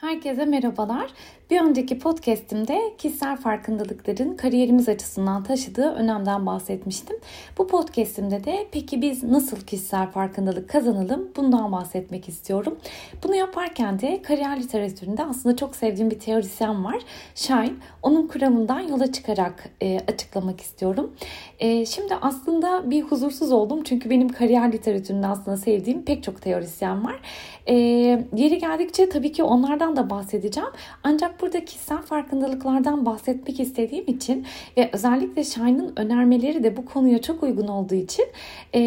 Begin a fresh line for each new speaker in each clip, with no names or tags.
Herkese merhabalar. Bir önceki podcast'imde kişisel farkındalıkların kariyerimiz açısından taşıdığı önemden bahsetmiştim. Bu podcast'imde de peki biz nasıl kişisel farkındalık kazanalım bundan bahsetmek istiyorum. Bunu yaparken de kariyer literatüründe aslında çok sevdiğim bir teorisyen var. Shine. Onun kuramından yola çıkarak e, açıklamak istiyorum. E, şimdi aslında bir huzursuz oldum çünkü benim kariyer literatüründe aslında sevdiğim pek çok teorisyen var. E, yeri geldikçe tabii ki onlardan da bahsedeceğim. Ancak burada kişisel farkındalıklardan bahsetmek istediğim için ve özellikle Shine'ın önermeleri de bu konuya çok uygun olduğu için e,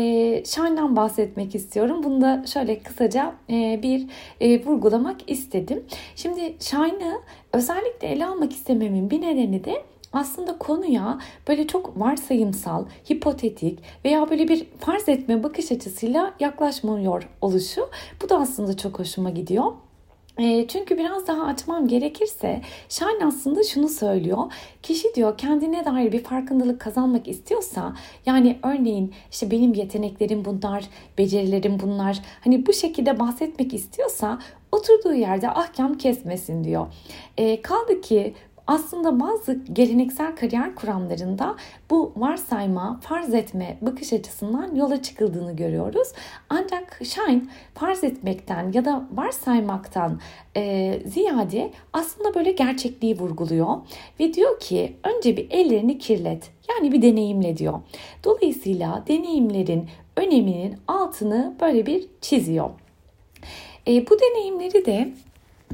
Shine'dan bahsetmek istiyorum. Bunu da şöyle kısaca e, bir e, vurgulamak istedim. Şimdi Shine'ı özellikle ele almak istememin bir nedeni de aslında konuya böyle çok varsayımsal, hipotetik veya böyle bir farz etme bakış açısıyla yaklaşmıyor oluşu. Bu da aslında çok hoşuma gidiyor. Ee, çünkü biraz daha açmam gerekirse Shine aslında şunu söylüyor. Kişi diyor kendine dair bir farkındalık kazanmak istiyorsa yani örneğin işte benim yeteneklerim bunlar, becerilerim bunlar. Hani bu şekilde bahsetmek istiyorsa oturduğu yerde ahkam kesmesin diyor. E, kaldı ki aslında bazı geleneksel kariyer kuramlarında bu varsayma, farz etme bakış açısından yola çıkıldığını görüyoruz. Ancak Shine farz etmekten ya da varsaymaktan e, ziyade aslında böyle gerçekliği vurguluyor ve diyor ki önce bir ellerini kirlet yani bir deneyimle diyor. Dolayısıyla deneyimlerin öneminin altını böyle bir çiziyor. E, bu deneyimleri de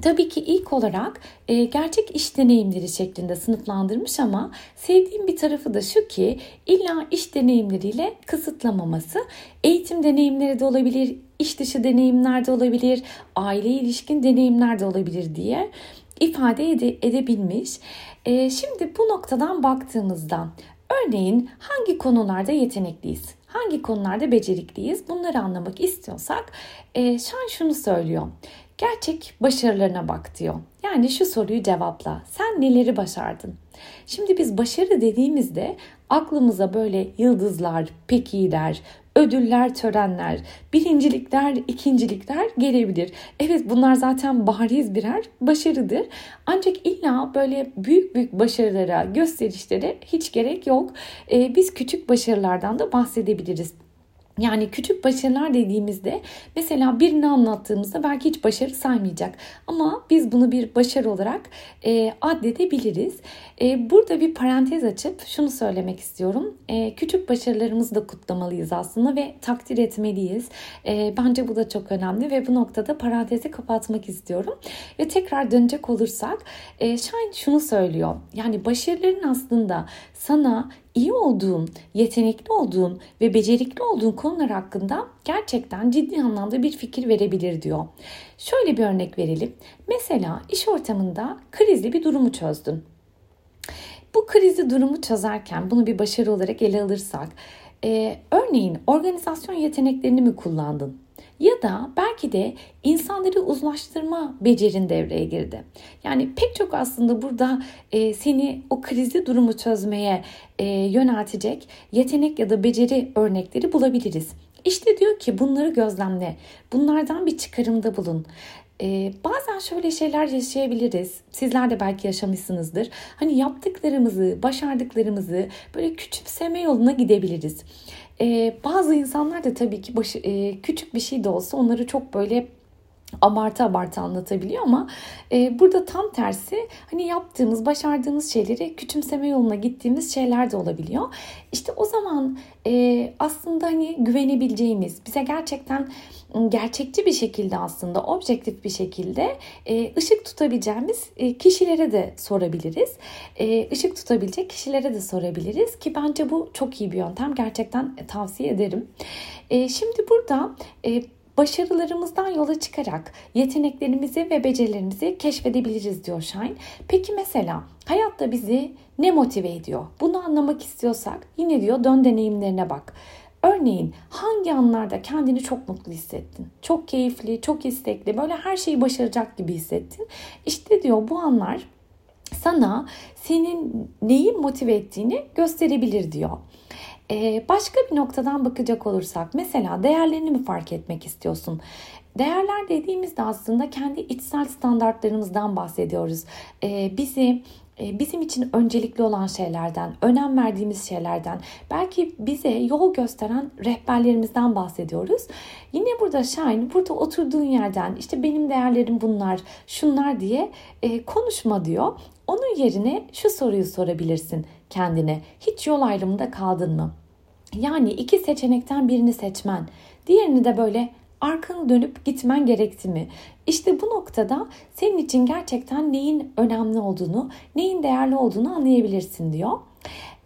Tabii ki ilk olarak e, gerçek iş deneyimleri şeklinde sınıflandırmış ama sevdiğim bir tarafı da şu ki illa iş deneyimleriyle kısıtlamaması. Eğitim deneyimleri de olabilir, iş dışı deneyimler de olabilir, aile ilişkin deneyimler de olabilir diye ifade ede, edebilmiş. E, şimdi bu noktadan baktığımızda örneğin hangi konularda yetenekliyiz? Hangi konularda becerikliyiz? Bunları anlamak istiyorsak e, Şan şunu söylüyor gerçek başarılarına bak diyor. Yani şu soruyu cevapla. Sen neleri başardın? Şimdi biz başarı dediğimizde aklımıza böyle yıldızlar, pekiler, ödüller, törenler, birincilikler, ikincilikler gelebilir. Evet bunlar zaten bariz birer başarıdır. Ancak illa böyle büyük büyük başarılara, gösterişlere hiç gerek yok. Ee, biz küçük başarılardan da bahsedebiliriz. Yani küçük başarılar dediğimizde mesela birini anlattığımızda belki hiç başarı saymayacak. Ama biz bunu bir başarı olarak e, addedebiliriz. E, burada bir parantez açıp şunu söylemek istiyorum. E, küçük başarılarımızı da kutlamalıyız aslında ve takdir etmeliyiz. E, bence bu da çok önemli ve bu noktada parantezi kapatmak istiyorum. Ve tekrar dönecek olursak e, Shine şunu söylüyor. Yani başarıların aslında sana iyi olduğun, yetenekli olduğun ve becerikli olduğun konular hakkında gerçekten ciddi anlamda bir fikir verebilir diyor. Şöyle bir örnek verelim. Mesela iş ortamında krizli bir durumu çözdün. Bu krizli durumu çözerken bunu bir başarı olarak ele alırsak, e, örneğin organizasyon yeteneklerini mi kullandın? Ya da belki de insanları uzlaştırma becerin devreye girdi. Yani pek çok aslında burada e, seni o krizli durumu çözmeye e, yöneltecek yetenek ya da beceri örnekleri bulabiliriz. İşte diyor ki bunları gözlemle. Bunlardan bir çıkarımda bulun. Ee, bazen şöyle şeyler yaşayabiliriz. Sizler de belki yaşamışsınızdır. Hani yaptıklarımızı, başardıklarımızı böyle küçümseme yoluna gidebiliriz. Ee, bazı insanlar da tabii ki başı, e, küçük bir şey de olsa onları çok böyle abartı abartı anlatabiliyor ama e, burada tam tersi hani yaptığımız, başardığımız şeyleri küçümseme yoluna gittiğimiz şeyler de olabiliyor. İşte o zaman e, aslında hani güvenebileceğimiz, bize gerçekten gerçekçi bir şekilde aslında objektif bir şekilde e, ışık tutabileceğimiz e, kişilere de sorabiliriz. E, ışık tutabilecek kişilere de sorabiliriz ki bence bu çok iyi bir yöntem. Gerçekten tavsiye ederim. E, şimdi burada e, başarılarımızdan yola çıkarak yeteneklerimizi ve becerilerimizi keşfedebiliriz diyor Shine. Peki mesela hayatta bizi ne motive ediyor? Bunu anlamak istiyorsak yine diyor dön deneyimlerine bak. Örneğin hangi anlarda kendini çok mutlu hissettin? Çok keyifli, çok istekli, böyle her şeyi başaracak gibi hissettin. İşte diyor bu anlar sana senin neyi motive ettiğini gösterebilir diyor. Ee, başka bir noktadan bakacak olursak mesela değerlerini mi fark etmek istiyorsun? Değerler dediğimizde aslında kendi içsel standartlarımızdan bahsediyoruz. Ee, bizi e, bizim için öncelikli olan şeylerden, önem verdiğimiz şeylerden, belki bize yol gösteren rehberlerimizden bahsediyoruz. Yine burada Shine, burada oturduğun yerden işte benim değerlerim bunlar, şunlar diye e, konuşma diyor. Onun yerine şu soruyu sorabilirsin kendine. Hiç yol ayrımında kaldın mı? Yani iki seçenekten birini seçmen, diğerini de böyle arkanı dönüp gitmen gerekti mi? İşte bu noktada senin için gerçekten neyin önemli olduğunu, neyin değerli olduğunu anlayabilirsin diyor.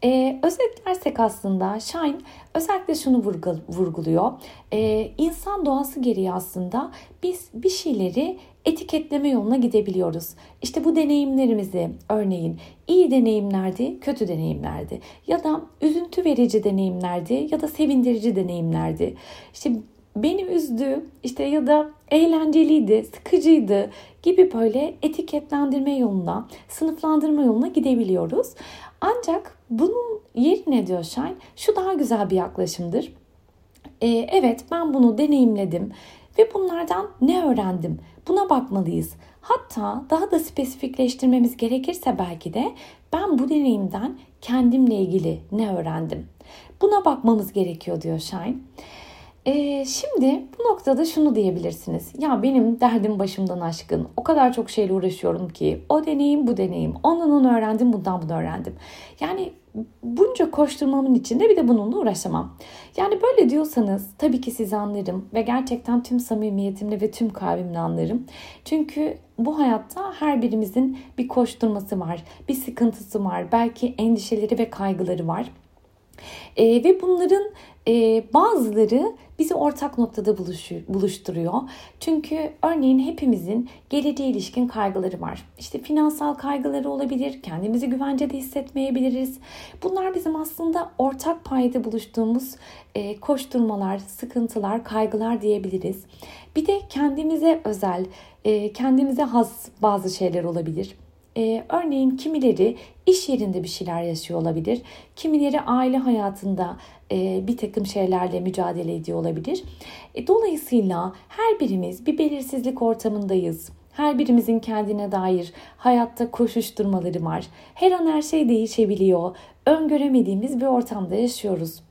Ee, özetlersek aslında Shine özellikle şunu vurguluyor. Ee, insan doğası gereği aslında biz bir şeyleri etiketleme yoluna gidebiliyoruz. İşte bu deneyimlerimizi örneğin iyi deneyimlerdi, kötü deneyimlerdi ya da üzüntü verici deneyimlerdi ya da sevindirici deneyimlerdi. İşte beni üzdü işte ya da eğlenceliydi, sıkıcıydı gibi böyle etiketlendirme yoluna, sınıflandırma yoluna gidebiliyoruz. Ancak bunun yerine diyor Shine şu daha güzel bir yaklaşımdır. Ee, evet ben bunu deneyimledim ve bunlardan ne öğrendim? Buna bakmalıyız. Hatta daha da spesifikleştirmemiz gerekirse belki de ben bu deneyimden kendimle ilgili ne öğrendim? Buna bakmamız gerekiyor diyor Shine. E, şimdi bu noktada şunu diyebilirsiniz. Ya benim derdim başımdan aşkın. O kadar çok şeyle uğraşıyorum ki. O deneyim bu deneyim. Ondan onu öğrendim bundan bunu öğrendim. Yani bunca koşturmamın içinde bir de bununla uğraşamam. Yani böyle diyorsanız tabii ki sizi anlarım ve gerçekten tüm samimiyetimle ve tüm kalbimle anlarım. Çünkü bu hayatta her birimizin bir koşturması var, bir sıkıntısı var, belki endişeleri ve kaygıları var. E, ve bunların e, bazıları bizi ortak noktada buluşturuyor. Çünkü örneğin hepimizin geleceğe ilişkin kaygıları var. İşte finansal kaygıları olabilir, kendimizi güvencede hissetmeyebiliriz. Bunlar bizim aslında ortak payda buluştuğumuz e, koşturmalar, sıkıntılar, kaygılar diyebiliriz. Bir de kendimize özel, e, kendimize has bazı şeyler olabilir. Ee, örneğin kimileri iş yerinde bir şeyler yaşıyor olabilir. Kimileri aile hayatında e, bir takım şeylerle mücadele ediyor olabilir. E, dolayısıyla her birimiz bir belirsizlik ortamındayız. Her birimizin kendine dair hayatta koşuşturmaları var. Her an her şey değişebiliyor. Öngöremediğimiz bir ortamda yaşıyoruz.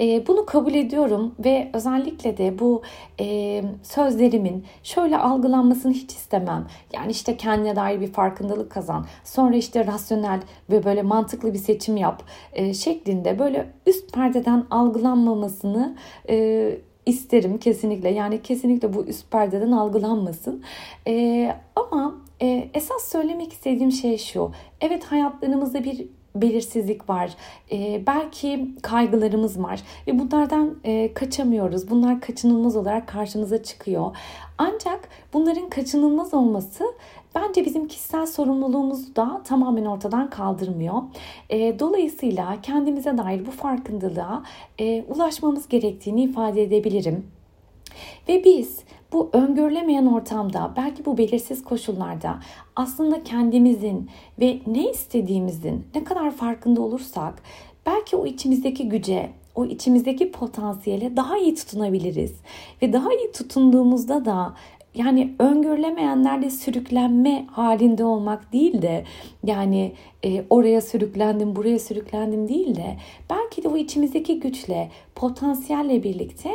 E, bunu kabul ediyorum ve özellikle de bu e, sözlerimin şöyle algılanmasını hiç istemem. Yani işte kendine dair bir farkındalık kazan. Sonra işte rasyonel ve böyle mantıklı bir seçim yap e, şeklinde böyle üst perdeden algılanmamasını e, isterim kesinlikle. Yani kesinlikle bu üst perdeden algılanmasın. E, ama e, esas söylemek istediğim şey şu. Evet hayatlarımızda bir belirsizlik var. E, belki kaygılarımız var ve bunlardan e, kaçamıyoruz. Bunlar kaçınılmaz olarak karşımıza çıkıyor. Ancak bunların kaçınılmaz olması bence bizim kişisel sorumluluğumuzu da tamamen ortadan kaldırmıyor. E, dolayısıyla kendimize dair bu farkındalığa e, ulaşmamız gerektiğini ifade edebilirim. Ve biz bu öngörülemeyen ortamda, belki bu belirsiz koşullarda aslında kendimizin ve ne istediğimizin ne kadar farkında olursak belki o içimizdeki güce, o içimizdeki potansiyele daha iyi tutunabiliriz. Ve daha iyi tutunduğumuzda da yani öngörülemeyenlerde sürüklenme halinde olmak değil de yani e, oraya sürüklendim buraya sürüklendim değil de belki de o içimizdeki güçle potansiyelle birlikte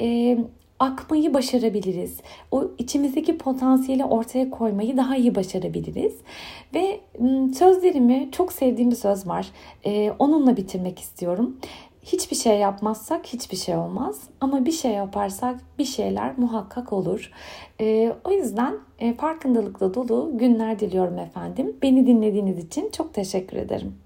e, akmayı başarabiliriz. O içimizdeki potansiyeli ortaya koymayı daha iyi başarabiliriz. Ve sözlerimi çok sevdiğim bir söz var. Ee, onunla bitirmek istiyorum. Hiçbir şey yapmazsak hiçbir şey olmaz. Ama bir şey yaparsak bir şeyler muhakkak olur. Ee, o yüzden e, farkındalıkla dolu günler diliyorum efendim. Beni dinlediğiniz için çok teşekkür ederim.